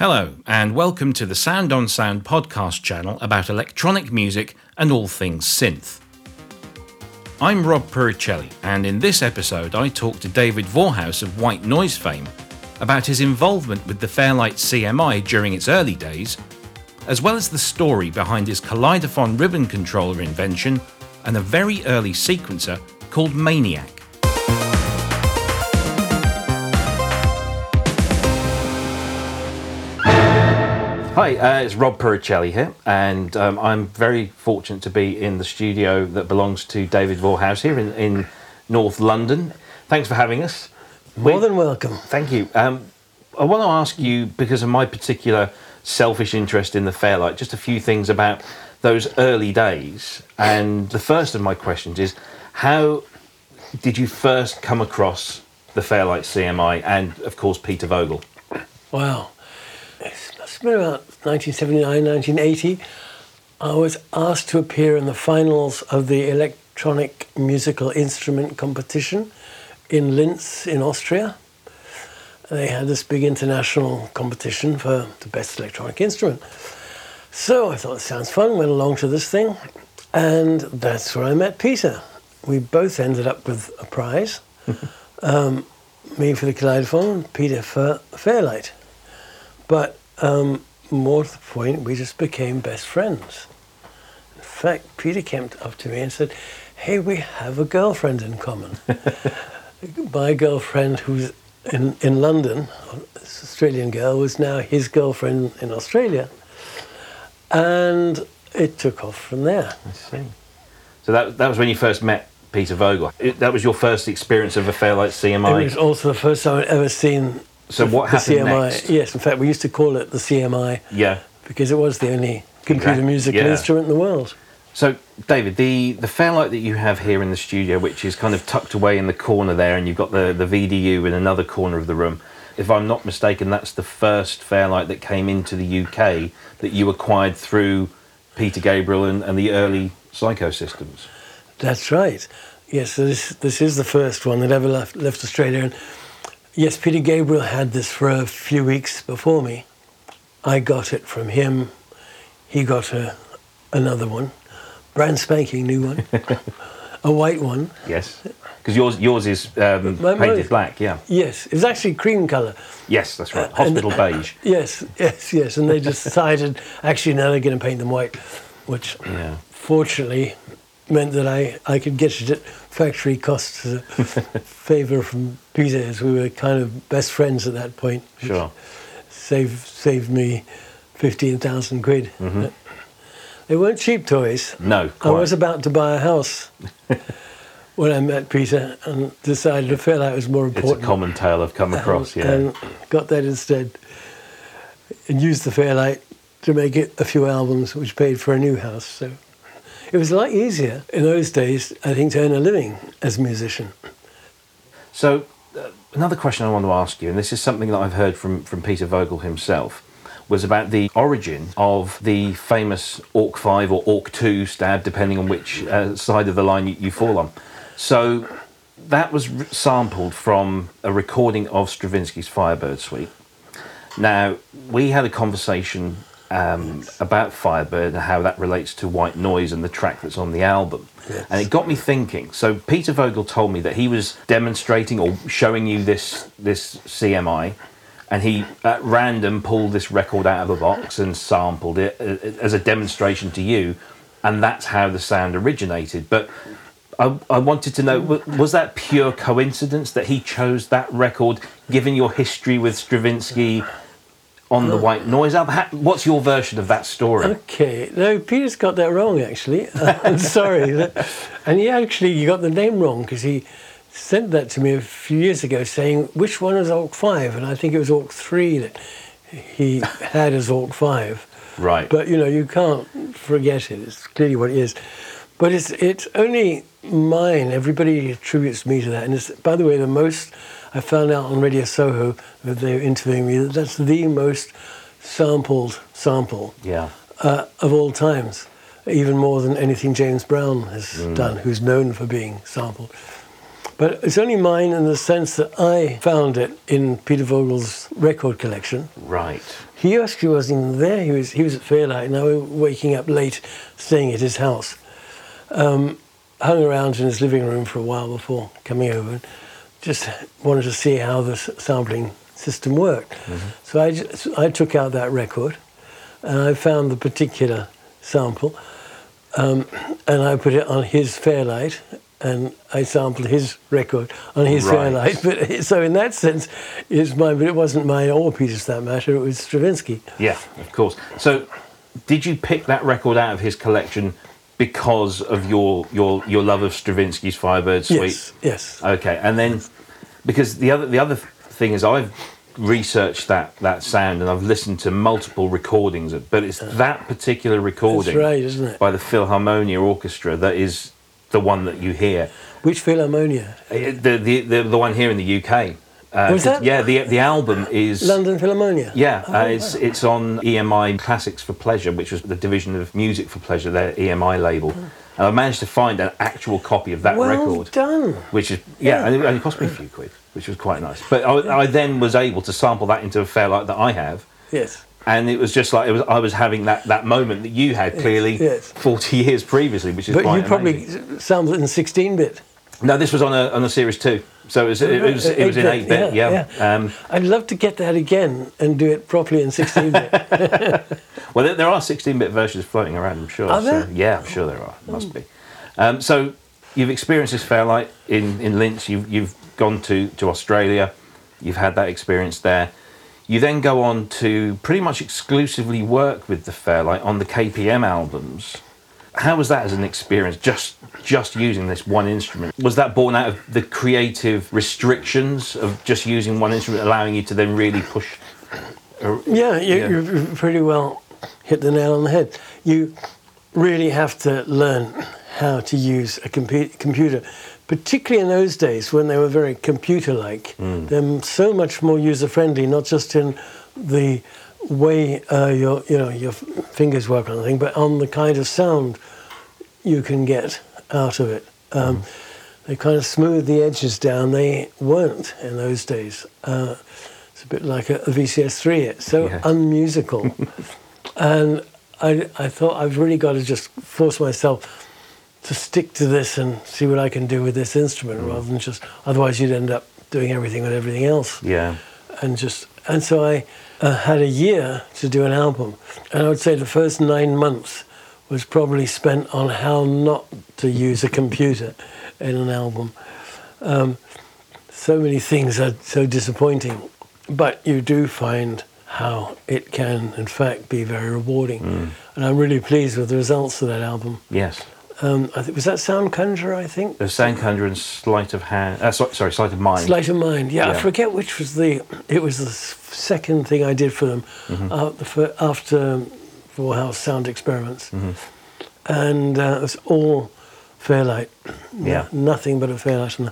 Hello, and welcome to the Sound on Sound podcast channel about electronic music and all things synth. I'm Rob Puricelli, and in this episode, I talk to David Vorhaus of White Noise fame about his involvement with the Fairlight CMI during its early days, as well as the story behind his Kaleidophone ribbon controller invention and a very early sequencer called Maniac. Hi, uh, it's Rob Puricelli here, and um, I'm very fortunate to be in the studio that belongs to David Vorhaus here in, in North London. Thanks for having us. More we, than welcome. Thank you. Um, I want to ask you, because of my particular selfish interest in the Fairlight, just a few things about those early days. And the first of my questions is how did you first come across the Fairlight CMI and, of course, Peter Vogel? Wow been about 1979, 1980. I was asked to appear in the finals of the electronic musical instrument competition in Linz in Austria. They had this big international competition for the best electronic instrument. So I thought it sounds fun, went along to this thing, and that's where I met Peter. We both ended up with a prize. um, me for the Kaleidophone, Peter for Fairlight. But um, more to the point, we just became best friends. In fact, Peter came up to me and said, Hey, we have a girlfriend in common. My girlfriend, who's in, in London, this Australian girl, was now his girlfriend in Australia. And it took off from there. I see. So that, that was when you first met Peter Vogel. It, that was your first experience of a Fairlight CMI? It was also the first time I'd ever seen so the, what happened the CMI, next? Yes, in fact, we used to call it the CMI. Yeah. Because it was the only computer exactly. musical yeah. instrument in the world. So, David, the, the Fairlight that you have here in the studio, which is kind of tucked away in the corner there, and you've got the, the VDU in another corner of the room, if I'm not mistaken, that's the first Fairlight that came into the UK that you acquired through Peter Gabriel and, and the early Syco systems. That's right. Yes, so this, this is the first one that ever left, left Australia. And Yes, Peter Gabriel had this for a few weeks before me. I got it from him. He got a, another one, brand spanking new one, a white one. Yes, because yours yours is um, My, painted black. Yeah. Yes, it was actually cream colour. Yes, that's right. Hospital and, beige. Yes, yes, yes. And they decided actually now they're going to paint them white, which yeah. fortunately meant that I, I could get it at factory costs as a favour from Peter, as we were kind of best friends at that point. Sure. Saved, saved me 15,000 quid. Mm-hmm. They weren't cheap toys. No, quite. I was about to buy a house when I met Peter and decided a Fairlight was more important. It's a common tale I've come across, and, yeah. And got that instead. And used the Fairlight to make it a few albums, which paid for a new house. So it was a lot easier in those days, I think, to earn a living as a musician. So, uh, another question I want to ask you, and this is something that I've heard from, from Peter Vogel himself, was about the origin of the famous Orc 5 or Orc 2 stab, depending on which uh, side of the line you, you fall on. So, that was sampled from a recording of Stravinsky's Firebird Suite. Now, we had a conversation um, about Firebird and how that relates to White Noise and the track that's on the album. Yes. And it got me thinking. So Peter Vogel told me that he was demonstrating or showing you this this CMI, and he at random pulled this record out of a box and sampled it uh, as a demonstration to you, and that's how the sound originated. But I, I, wanted to know was that pure coincidence that he chose that record, given your history with Stravinsky on the oh. white noise album. What's your version of that story? Okay, no, Peter's got that wrong actually. I'm sorry, and he actually you got the name wrong because he sent that to me a few years ago, saying which one is Orc Five, and I think it was Orc Three that he had as Orc Five. Right. But you know you can't forget it. It's clearly what it is. But it's it's only mine. Everybody attributes me to that, and it's by the way the most I found out on Radio Soho that they were interviewing me that that's the most sampled sample yeah. uh, of all times, even more than anything James Brown has mm. done, who's known for being sampled. But it's only mine in the sense that I found it in Peter Vogel's record collection. Right. He actually wasn't even there. He was he was at Fairlight, and I was waking up late, staying at his house. Um, hung around in his living room for a while before coming over. Just wanted to see how the sampling system worked. So I, just, I took out that record, and I found the particular sample, um, and I put it on his Fairlight, and I sampled his record on his Right. Fairlight. But so in that sense, it's mine. But it wasn't mine or Peter's that matter. It was Stravinsky. Yeah, of course. So, did you pick that record out of his collection because of your your your love of Stravinsky's Firebird Suite? Yes. Yes. Okay, and then because the other the other thing is I've researched that that sound and I've listened to multiple recordings, of, but it's that particular recording That's right, isn't it? by the Philharmonia Orchestra that is the one that you hear. Which Philharmonia? Uh, The the the, the one here in the UK. Uh, Was that- Yeah, the the album is London Philharmonia. yeah, Oh, uh, it's it's on EMI Classics for Pleasure, which was the division of Music for Pleasure, their EMI label. And I managed to find an actual copy of that well record, done. which is yeah, and it only cost me a few quid, which was quite nice. But I, I then was able to sample that into a Fairlight that I have, Yes. and it was just like it was. I was having that, that moment that you had clearly yes. forty years previously, which is But you probably amazing. sampled it in 16 bit. no. This was on a on a series two, so it was it was it was in 8-bit, eight bit. yeah, Yeah. Um, I'd love to get that again and do it properly in 16 bit. Well, there, there are 16-bit versions floating around, I'm sure. Are so- yeah, I'm sure there are. Must be. Um, so you've experienced this Fairlight in, in Linz. You've, you've gone to, to Australia. You've had that experience there. You then go on to pretty much exclusively work with the Fairlight on the KPM albums. How was that as an experience? Just just using this one instrument was that born out of the creative restrictions of just using one instrument, allowing you to then really push? uh, yeah, you, Yeah. you've pretty well hit the nail on the head. You really have to learn how to use a compu- computer, particularly in those days when they were very computer like. They're so much more user friendly, not just in the way uh, your, you know, your fingers work on the thing, but on the kind of sound you can get out of it. Um, They kind of smooth the edges down. They weren't in those days. Uh, it's a bit like a, a VCS3. It's so Yeah. unmusical. and I, I thought I've really got to just force myself to stick to this and see what I can do with this instrument rather than just, otherwise you'd end up doing everything with everything else Yeah. And just and so I uh, had a year to do an album, and I would say the first nine months was probably spent on how not to use a computer in an album. Um, so many things are so disappointing, but you do find how it can, in fact, be very rewarding, and I'm really pleased with the results of that album. Yes. Um, I think was that Sound Conjurer, I think. The Sound Conjurer and Sleight of Hand. Uh, so, sorry, Sleight of Mind. Sleight of Mind. Yeah, I forget which was the. It was the second thing I did for them Mm-hmm. uh, the fir- after Four House Sound Experiments, Mm-hmm. and uh, it was all Fairlight. Yeah. nothing but a Fairlight. And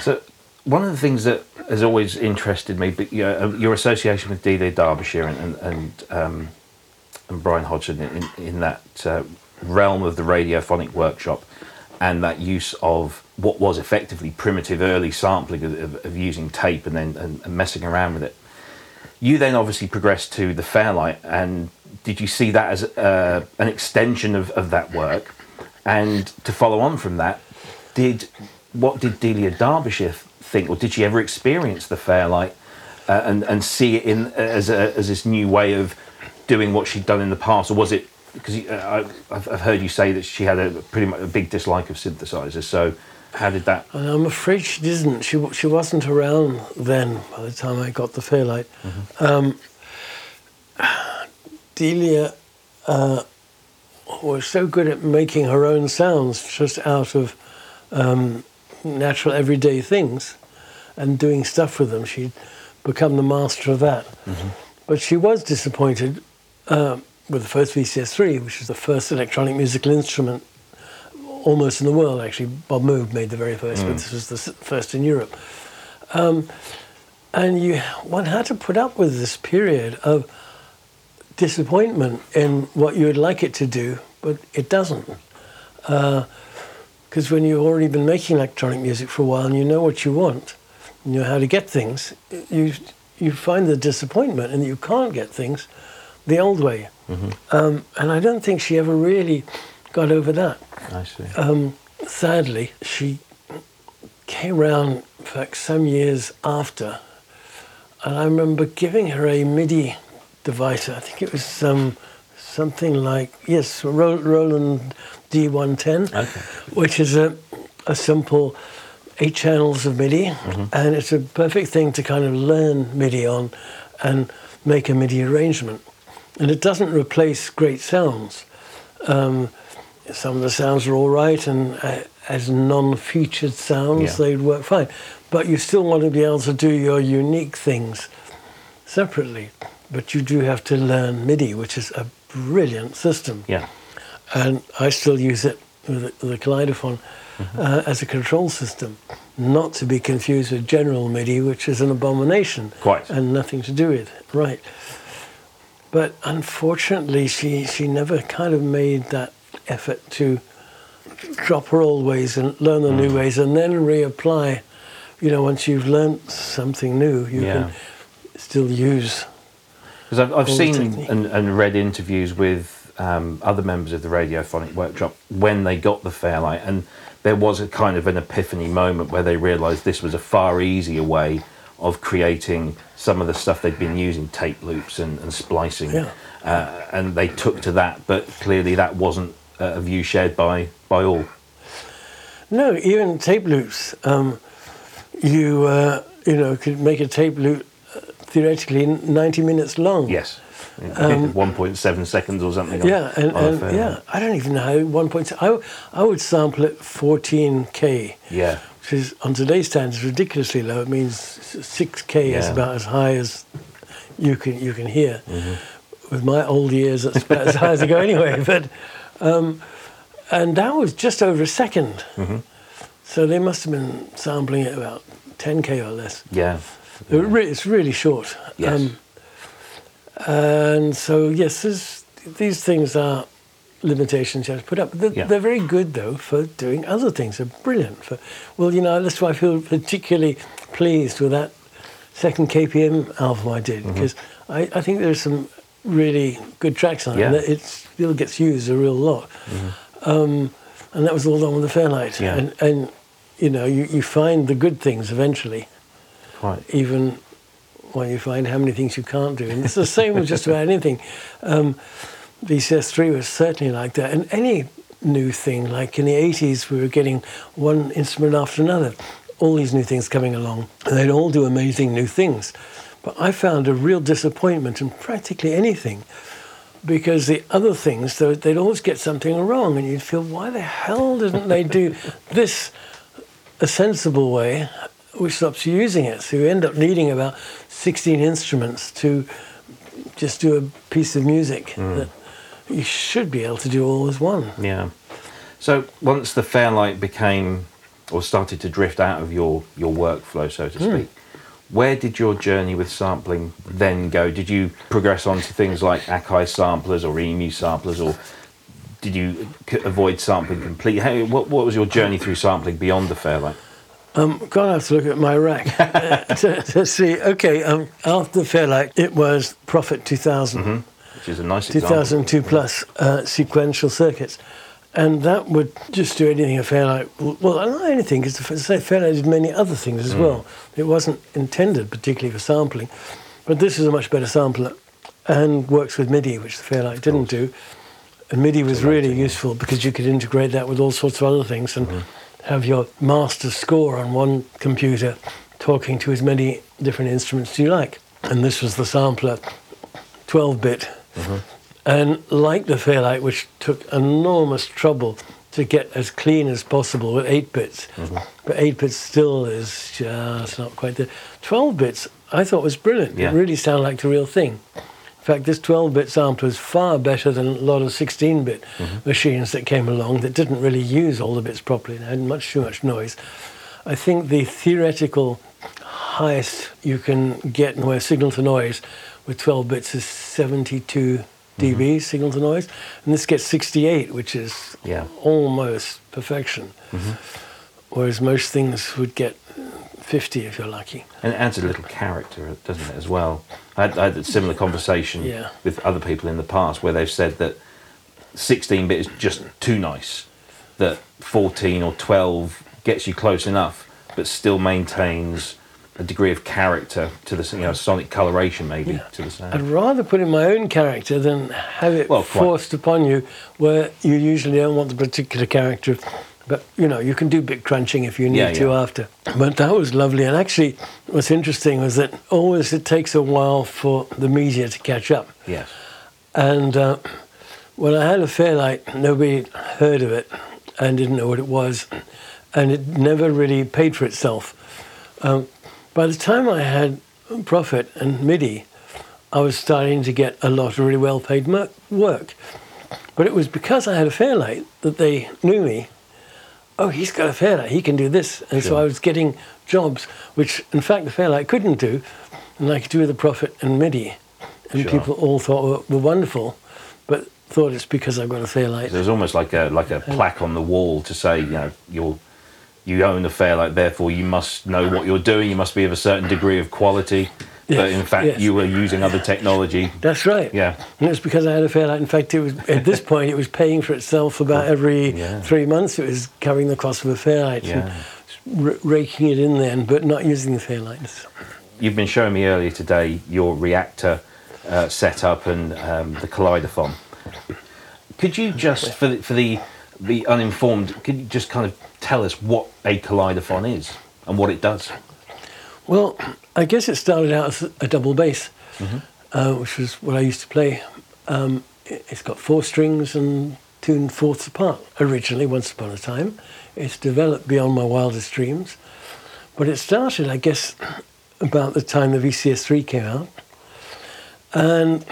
So, one of the things that has always interested me, but you know, uh, your association with D.D. Derbyshire and and and, um, and Brian Hodgson in, in that uh, realm of the radiophonic workshop, and that use of what was effectively primitive early sampling of, of, of using tape and then and, and messing around with it. You then obviously progressed to the Fairlight, and did you see that as uh, an extension of, of that work? And to follow on from that, did what did Delia Derbyshire think, or did she ever experience the Fairlight uh, and and see it in as a, as this new way of doing what she'd done in the past, or was it because uh, I- I've, heard you say that she had a pretty much a big dislike of synthesizers? So how did that? I'm afraid she didn't. She she wasn't around then. By the time I got the Fairlight, Mm-hmm. um, Delia uh, was so good at making her own sounds just out of um, natural everyday things and doing stuff with them. She'd become the master of that. But she was disappointed uh, with the first VCS3, which was the first electronic musical instrument almost in the world, actually. Bob Moog made the very first, but this was the first in Europe. Um, and you, one had to put up with this period of disappointment in what you would like it to do, but it doesn't. Uh, Because when you've already been making electronic music for a while and you know what you want, you know how to get things, you you find the disappointment and you can't get things the old way. Um, and I don't think she ever really got over that. I see. Um, sadly, she came round, in fact, some years after, and I remember giving her a MIDI device. I think it was um, something like, yes, Roland D110, Okay. which is a, a simple eight channels of MIDI, and it's a perfect thing to kind of learn MIDI on and make a MIDI arrangement. And it doesn't replace great sounds. Um, some of the sounds are all right, and uh, as non-featured sounds, Yeah. they'd work fine. But you still want to be able to do your unique things separately. But you do have to learn MIDI, which is a brilliant system Yeah. and I still use it with the, the Kaleidophone uh, as a control system, not to be confused with General MIDI, which is an abomination Quite. and nothing to do with it. Right. But unfortunately, she, she never kind of made that effort to drop her old ways and learn the new ways and then reapply. You know, once you've learned something new, you Yeah. can still use. Because I've, I've seen and, and read interviews with um, other members of the Radiophonic Workshop when they got the Fairlight, and there was a kind of an epiphany moment where they realised this was a far easier way of creating some of the stuff they'd been using, tape loops and, and splicing, Yeah. uh, and they took to that. But clearly, that wasn't uh, a view shared by by all. No, even tape loops. Um, you uh, you know could make a tape loop uh, theoretically 90 minutes long. Yes, one point seven seconds or something. on- Um, Yeah, and, on and yeah, I don't even know how one point. I w- I would sample it 14k, yeah, is on today's standards ridiculously low. It means 6k is about as high as you can you can hear. Mm-hmm. With my old ears, that's about as high as I go anyway. But um, and that was just over a 2nd Mm-hmm. So they must have been sampling it about 10k or less. yeah, re- It's really short. Yes. and so, yes, these things are limitations you have to put up. They're, Yeah. they're very good, though, for doing other things. They're brilliant. For Well, you know, that's why I feel particularly pleased with that second KPM album I did, Mm-hmm. because I, I think there's some really good tracks on it. and Mm-hmm. it still gets used a real lot. Um, and that was all done with the Fairlight. Yeah. And, and, you know, you, you find the good things eventually quite. even when you find how many things you can't do. And it's the same with just about anything. Um, VCS3 was certainly like that. And any new thing, like in the 80s, we were getting one instrument after another, all these new things coming along, and they'd all do amazing new things. But I found a real disappointment in practically anything because the other things, they'd always get something wrong, and you'd feel, why the hell didn't they do this a sensible way, which stops you using it? So you end up needing about 16 instruments to just do a piece of music mm. that you should be able to do all as one. Yeah. So once the Fairlight became or started to drift out of your your workflow, so to Hmm. speak, where did your journey with sampling then go? Did you progress on to things like Akai samplers or EMU samplers, or did you c- avoid sampling completely? How, what, what was your journey through sampling beyond the Fairlight? Um, gonna have to look at my rack uh, to, to see. Okay, um, after Fairlight, it was Prophet 2000. Which is a nice example. 2002 plus uh, sequential circuits. And that would just do anything a Fairlight, well, not anything, because the Fairlight did many other things as well. It wasn't intended particularly for sampling, but this is a much better sampler and works with MIDI, which the Fairlight didn't do. And MIDI was really useful because you could integrate that with all sorts of other things and have your master score on one computer talking to as many different instruments as you like. And this was the sampler, 12 bit. Mm-hmm. And like the Fairlight, which took enormous trouble to get as clean as possible with 8 bits, mm-hmm. but 8 bits still is just not quite there. 12 bits I thought was brilliant. Yeah. It really sounded like the real thing. In fact, this 12 bit sample is far better than a lot of 16 bit mm-hmm. machines that came along that didn't really use all the bits properly and had much too much noise. I think the theoretical highest you can get in of signal to noise with 12 bits is 72 dB mm-hmm. signal to noise, and this gets 68, which is Yeah. almost perfection. Mm-hmm. Whereas most things would get 50 if you're lucky. And it adds a little character, doesn't it, as well? I had, I had a similar conversation Yeah. with other people in the past where they've said that 16 bit is just too nice, that 14 or 12 gets you close enough, but still maintains a degree of character to the you know, sonic coloration, maybe, to the sound. I'd rather put in my own character than have it Well, forced upon you where you usually don't want the particular character. But, you know, you can do bit crunching if you need Yeah, to yeah. after. But that was lovely. And actually, what's interesting was that always it takes a while for the media to catch up. Yes. And uh, when I had a Fairlight, nobody heard of it and didn't know what it was, and it never really paid for itself. Um, by the time I had Prophet and MIDI, I was starting to get a lot of really well paid work. But it was because I had a Fairlight that they knew me. Oh, he's got a Fairlight, he can do this. And so I was getting jobs, which in fact the Fairlight couldn't do, and I could do with the Prophet and MIDI. And Sure. people all thought were, were wonderful, but thought it's because I've got a Fairlight. it was almost like a like a uh, plaque on the wall to say, you know, you're you own a Fairlight, therefore you must know what you're doing. You must be of a certain degree of quality. but in fact, yes. you were using other technology. That's right. Yeah. And it's because I had a Fairlight. In fact, it was at this point it was paying for itself about every Yeah. three months. It was covering the cost of a Fairlight Yeah. and r- raking it in then, but not using the Fairlights. You've been showing me earlier today your Reaktor uh, setup and um, the kaleidophone. Could you just, for the, for the the uninformed, could you just kind of tell us what a kaleidophone is and what it does? Well, I guess it started out as a double bass, uh, which was what I used to play. Um, it- it's got four strings and tuned fourths apart originally, once upon a time. It's developed beyond my wildest dreams. But it started, I guess, about the time the VCS3 came out. And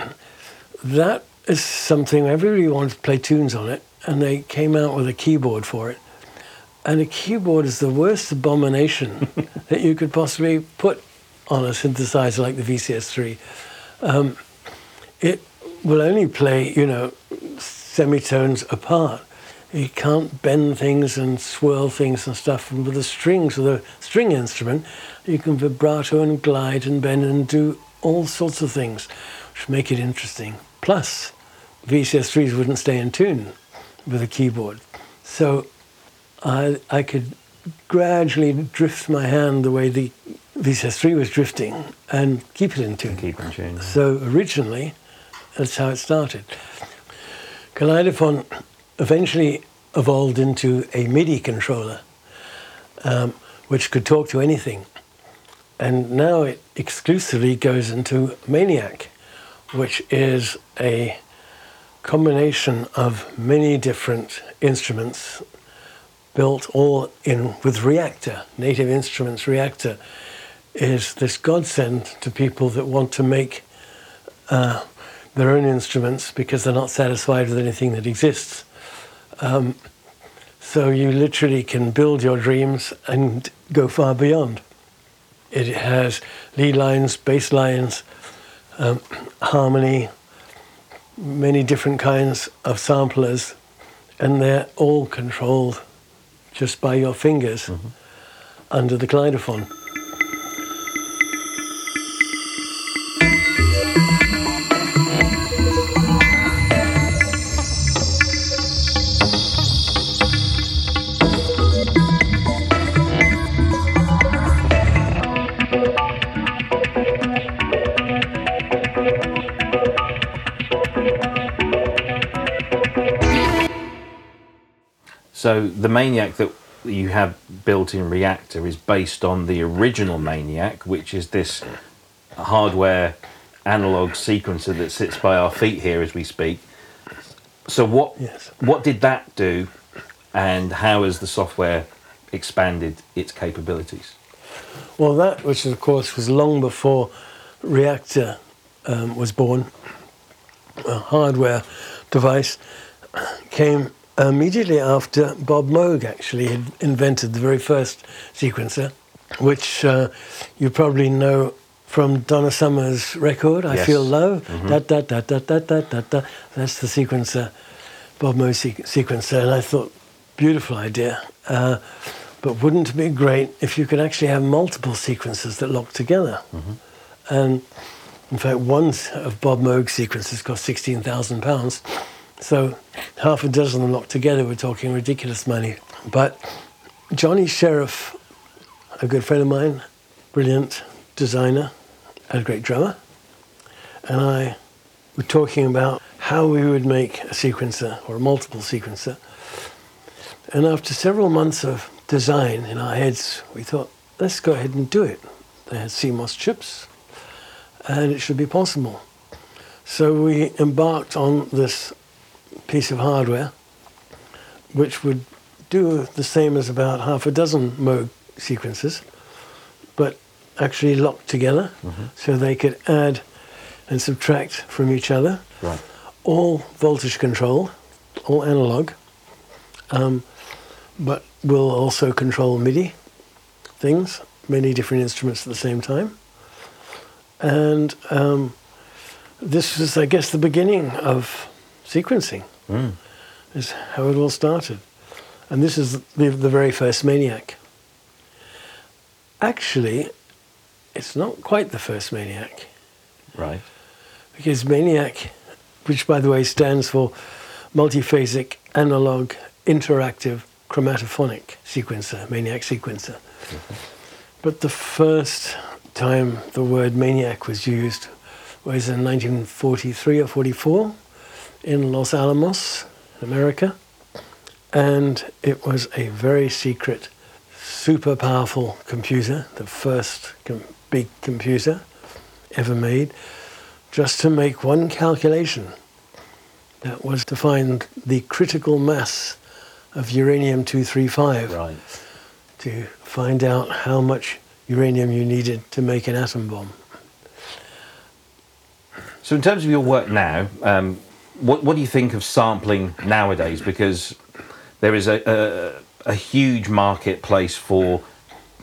that is something everybody wanted to play tunes on it, and they came out with a keyboard for it. And a keyboard is the worst abomination that you could possibly put on a synthesizer like the VCS3. Um, it will only play, you know, semitones apart. You can't bend things and swirl things and stuff. And with the strings, with a string instrument, you can vibrato and glide and bend and do all sorts of things, which make it interesting. Plus, VCS3s wouldn't stay in tune with a keyboard. So I, I could gradually drift my hand the way the VCS3 was drifting and keep it in tune. Keep in tune. So originally, that's how it started. Kaleidophone eventually evolved into a MIDI controller, um, which could talk to anything. And now it exclusively goes into Maniac, which is a combination of many different instruments built all in with Reaktor, Native Instruments Reaktor is this godsend to people that want to make uh, their own instruments because they're not satisfied with anything that exists. Um, so you literally can build your dreams and go far beyond. It has lead lines, bass lines, um, harmony, many different kinds of samplers, and they're all controlled just by your fingers mm-hmm. under the kaleidophone. So the Maniac that you have built in Reaktor is based on the original Maniac, which is this hardware analog sequencer that sits by our feet here as we speak. So what Yes. what did that do, and how has the software expanded its capabilities? Well, that, which of course was long before Reaktor um, was born, a hardware device, came immediately after Bob Moog actually had invented the very first sequencer, which uh, you probably know from Donna Summer's record, I Yes. Feel Love. Da, da, da, da, da, da, da, da. That's the sequencer, Bob Moog sequ- sequencer. And I thought, beautiful idea. Uh, but wouldn't it be great if you could actually have multiple sequences that lock together? And in fact, one of Bob Moog's sequences cost £16,000. So half a dozen of them locked together, we're talking ridiculous money. But Johnny Sheriff, a good friend of mine, brilliant designer, and a great drummer, and I were talking about how we would make a sequencer or a multiple sequencer. And after several months of design in our heads, we thought, let's go ahead and do it. They had CMOS chips, and it should be possible. So we embarked on this piece of hardware, which would do the same as about half a dozen Moog sequences, but actually locked together so they could add and subtract from each other, Right. all voltage controlled, all analog, um, but will also control MIDI things, many different instruments at the same time. And um, this was, I guess, the beginning of sequencing, Mm. is how it all started. And this is the, the very first Maniac. Actually, it's not quite the first Maniac, Right. because Maniac, which by the way stands for Multiphasic Analog Interactive Chromatophonic Sequencer, Maniac Sequencer. But the first time the word Maniac was used was in 1943 or 44 in Los Alamos, America. And it was a very secret, super powerful computer, the first com- big computer ever made, just to make one calculation. That was to find the critical mass of uranium 235 Right. to find out how much uranium you needed to make an atom bomb. So, in terms of your work now, um, what, what do you think of sampling nowadays? Because there is a, a, a huge marketplace for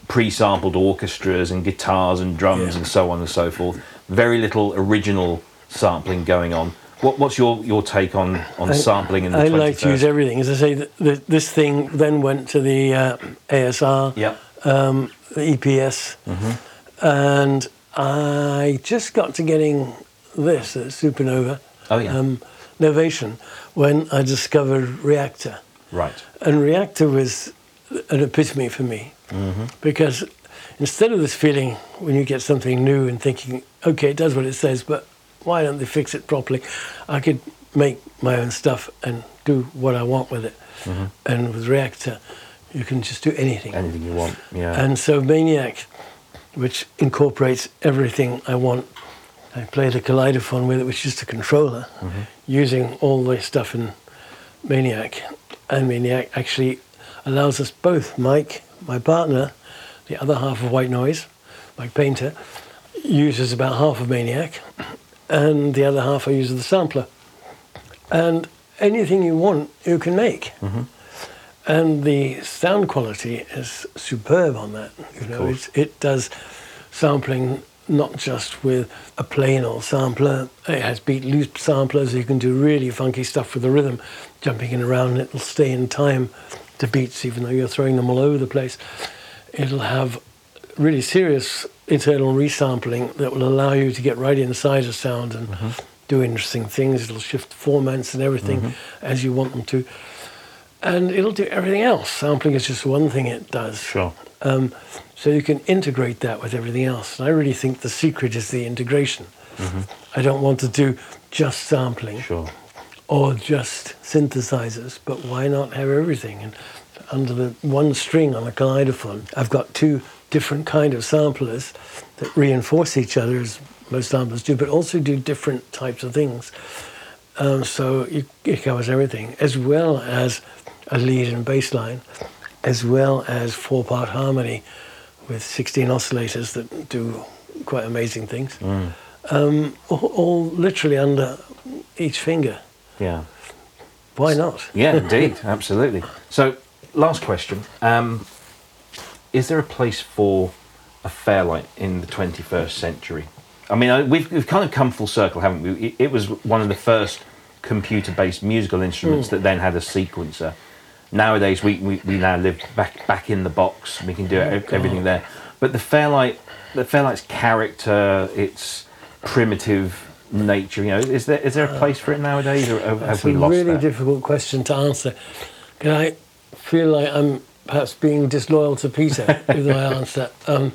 pre sampled orchestras and guitars and drums Yeah. and so on and so forth. Very little original sampling going on. What, what's your, your take on, on I- sampling in the I 21st? like to use everything. As I say, th- th- this thing then went to the uh, ASR, Yeah. um, the EPS, and I just got to getting this at Supernova, Oh, yeah. um, Novation, when I discovered Reaktor. right. And Reaktor was an epitome for me mm-hmm. because instead of this feeling when you get something new and thinking, okay, it does what it says, but why don't they fix it properly? I could make my own stuff and do what I want with it. Mm-hmm. And with Reaktor, you can just do anything. Anything you want. Yeah. And so Maniac, which incorporates everything I want, I played a kaleidophone with it, which is just a controller, mm-hmm. using all the stuff in Maniac. And Maniac actually allows us both, Mike, my partner, the other half of White Noise, Mike Painter, uses about half of Maniac, and the other half I use of the sampler. And anything you want, you can make. Mm-hmm. And the sound quality is superb on that. You know, it, it does sampling not just with a plain old sampler. It has beat loop samplers. You can do really funky stuff with the rhythm, jumping in around. And it'll stay in time to beats, even though you're throwing them all over the place. It'll have really serious internal resampling that will allow you to get right inside a sound and do interesting things. It'll shift formats and everything as you want them to. And it'll do everything else. Sampling is just one thing it does. Sure. Um, so you can integrate that with everything else. And I really think the secret is the integration. I don't want to do just sampling Sure. or just synthesizers, but why not have everything? And under the one string on a kaleidophone, I've got two different kind of samplers that reinforce each other, as most samplers do, but also do different types of things. Um, so it, it covers everything, as well as a lead and bass line, as well as four-part harmony with 16 oscillators that do quite amazing things. Um, all, all literally under each finger. Yeah. Why not? Yeah, indeed, absolutely. So, last question: um, Is there a place for a Fairlight in the 21st century? I mean, we've, we've kind of come full circle, haven't we? It, it was one of the first computer-based musical instruments that then had a sequencer. Nowadays, we, we, we now live back back in the box. We can do ev- everything there. But the Fairlight, the Fairlight's character, its primitive nature, you know, is there is there a place for it nowadays, or have, we a really that? difficult question to answer. Can I feel like I'm perhaps being disloyal to Peter with my answer? Um,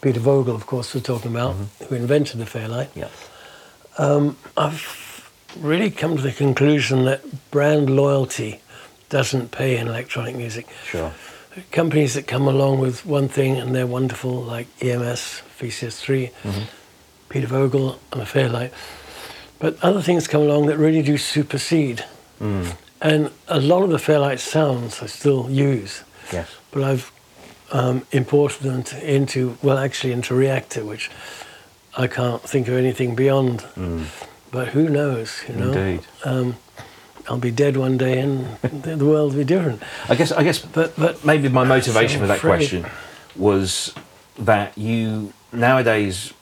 Peter Vogel, of course, we're talking about, Mm-hmm. who invented the Fairlight. yeah. I've really come to the conclusion that brand loyalty doesn't pay in electronic music. Sure. Companies that come along with one thing and they're wonderful, like EMS, VCS3, Peter Vogel, and a Fairlight. But other things come along that really do supersede. And a lot of the Fairlight sounds I still use, Yes. but I've um, imported them to, into, well, actually into Reaktor, which I can't think of anything beyond. But who knows, you know? Indeed. Um, I'll be dead one day and the world will be different. I guess I guess But, but maybe my motivation for that afraid- question was that you nowadays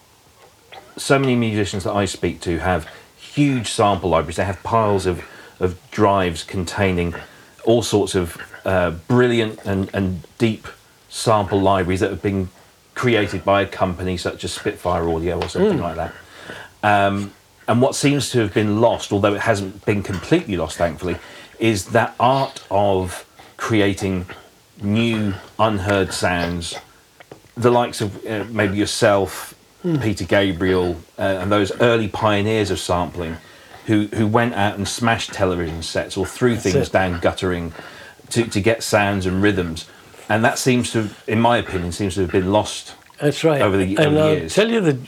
so many musicians that I speak to have huge sample libraries. They have piles of, of drives containing all sorts of uh, brilliant and, and deep sample libraries that have been created by a company such as Spitfire Audio or something like that. Um, and what seems to have been lost, although it hasn't been completely lost, thankfully, is that art of creating new, unheard sounds. The likes of uh, maybe yourself, Peter Gabriel, uh, and those early pioneers of sampling, who who went out and smashed television sets or threw things it. down guttering to, to get sounds and rhythms. And that seems to, in my opinion, seems to have been lost That's right. over the- and over the I'll years. tell you the,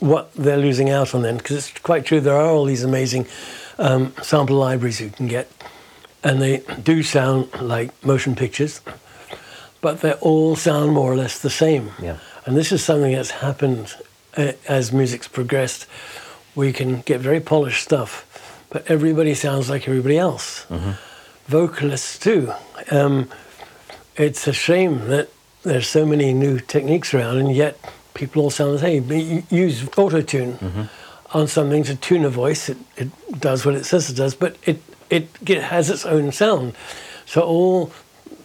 what they're losing out on then, because it's quite true. There are all these amazing um, sample libraries you can get, and they do sound like motion pictures, but they all sound more or less the same. Yeah. And this is something that's happened uh, as music's progressed. We can get very polished stuff, but everybody sounds like everybody else. Vocalists too. Um, it's a shame that there's so many new techniques around, and yet people all sound the same. You use auto tune mm-hmm. on something to tune a voice. It, it does what it says it does, but it, it get, has its own sound. So all,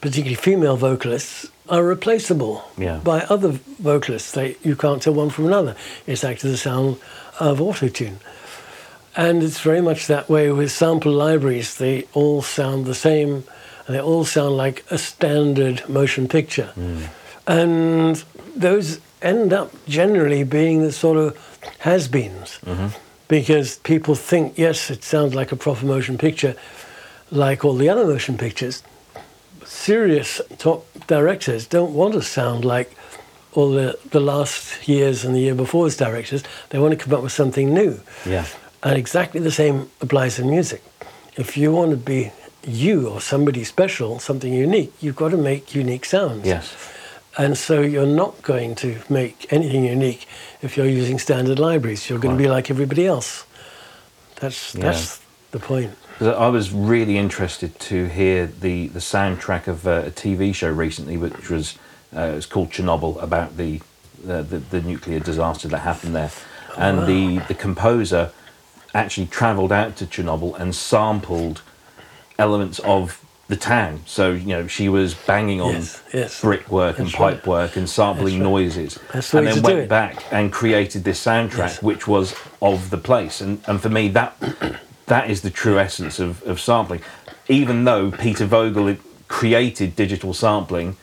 particularly female vocalists, are replaceable Yeah. by other vocalists. They, you can't tell one from another. It's actually the sound of auto tune. And it's very much that way with sample libraries. They all sound the same, and they all sound like a standard motion picture. Mm. And those end up generally being the sort of has beens. Mm-hmm. Because people think, yes, it sounds like a proper motion picture, like all the other motion pictures. Serious top directors don't want to sound like all the, the last years and the year before's directors. They want to come up with something new. Yeah. And exactly the same applies in music. If you want to be you or somebody special, something unique, you've got to make unique sounds. Yes. And so you're not going to make anything unique if you're using standard libraries. You're going to be like everybody else. That's Yeah. that's the point. I was really interested to hear the, the soundtrack of uh, a TV show recently, which was uh, it was called Chernobyl, about the, the, the the nuclear disaster that happened there, and the the composer actually travelled out to Chernobyl and sampled elements of the town. So you know she was banging on Yes, yes. brickwork and right. pipework and sampling right. noises, the and then went it. back and created this soundtrack, Yes. which was of the place. And and for me that that is the true essence of, of sampling. Even though Peter Vogel created digital sampling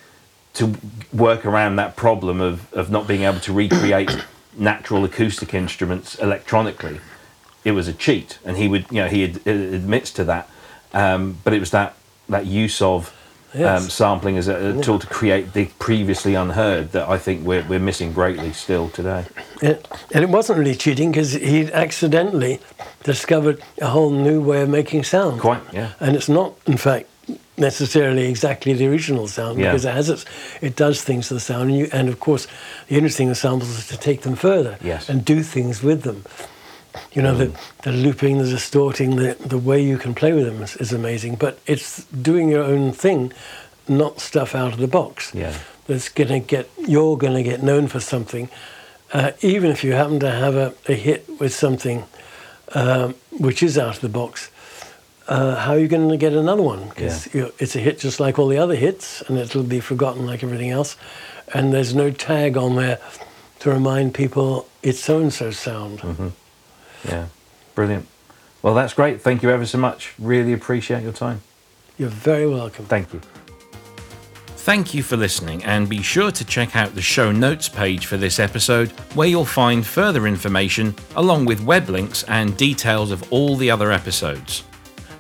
to work around that problem of, of not being able to recreate natural acoustic instruments electronically, it was a cheat, and he would, you know, he ad- admits to that. Um, but it was that that use of Yes. um, sampling as a, a tool to create the previously unheard that I think we're, we're missing greatly still today. It, and it wasn't really cheating because he'd accidentally discovered a whole new way of making sound. Quite, yeah. And it's not, in fact, necessarily exactly the original sound Yeah. because it has its, it does things to the sound. And, you, and of course, the interesting with samples is to take them further Yes. and do things with them. You know, the, the looping, the distorting, the, the way you can play with them is, is amazing. But it's doing your own thing, not stuff out of the box. Yeah. that's going to get you're going to get known for something, uh, even if you happen to have a, a hit with something um, which is out of the box. Uh, how are you going to get another one? Because it's a hit just like all the other hits, and it'll be forgotten like everything else. And there's no tag on there to remind people it's so and so sound. Mm-hmm. Yeah, brilliant. Well, that's great. Thank you ever so much. Really appreciate your time. You're very welcome. Thank you. Thank you for listening, and be sure to check out the show notes page for this episode, where you'll find further information along with web links and details of all the other episodes.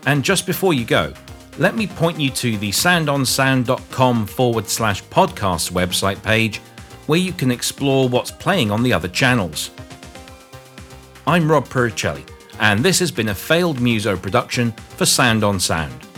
And just before you go, let me point you to the soundonsound.com forward slash podcast website page, where you can explore what's playing on the other channels. I'm Rob Puricelli, and this has been a failed Muso production for Sound on Sound.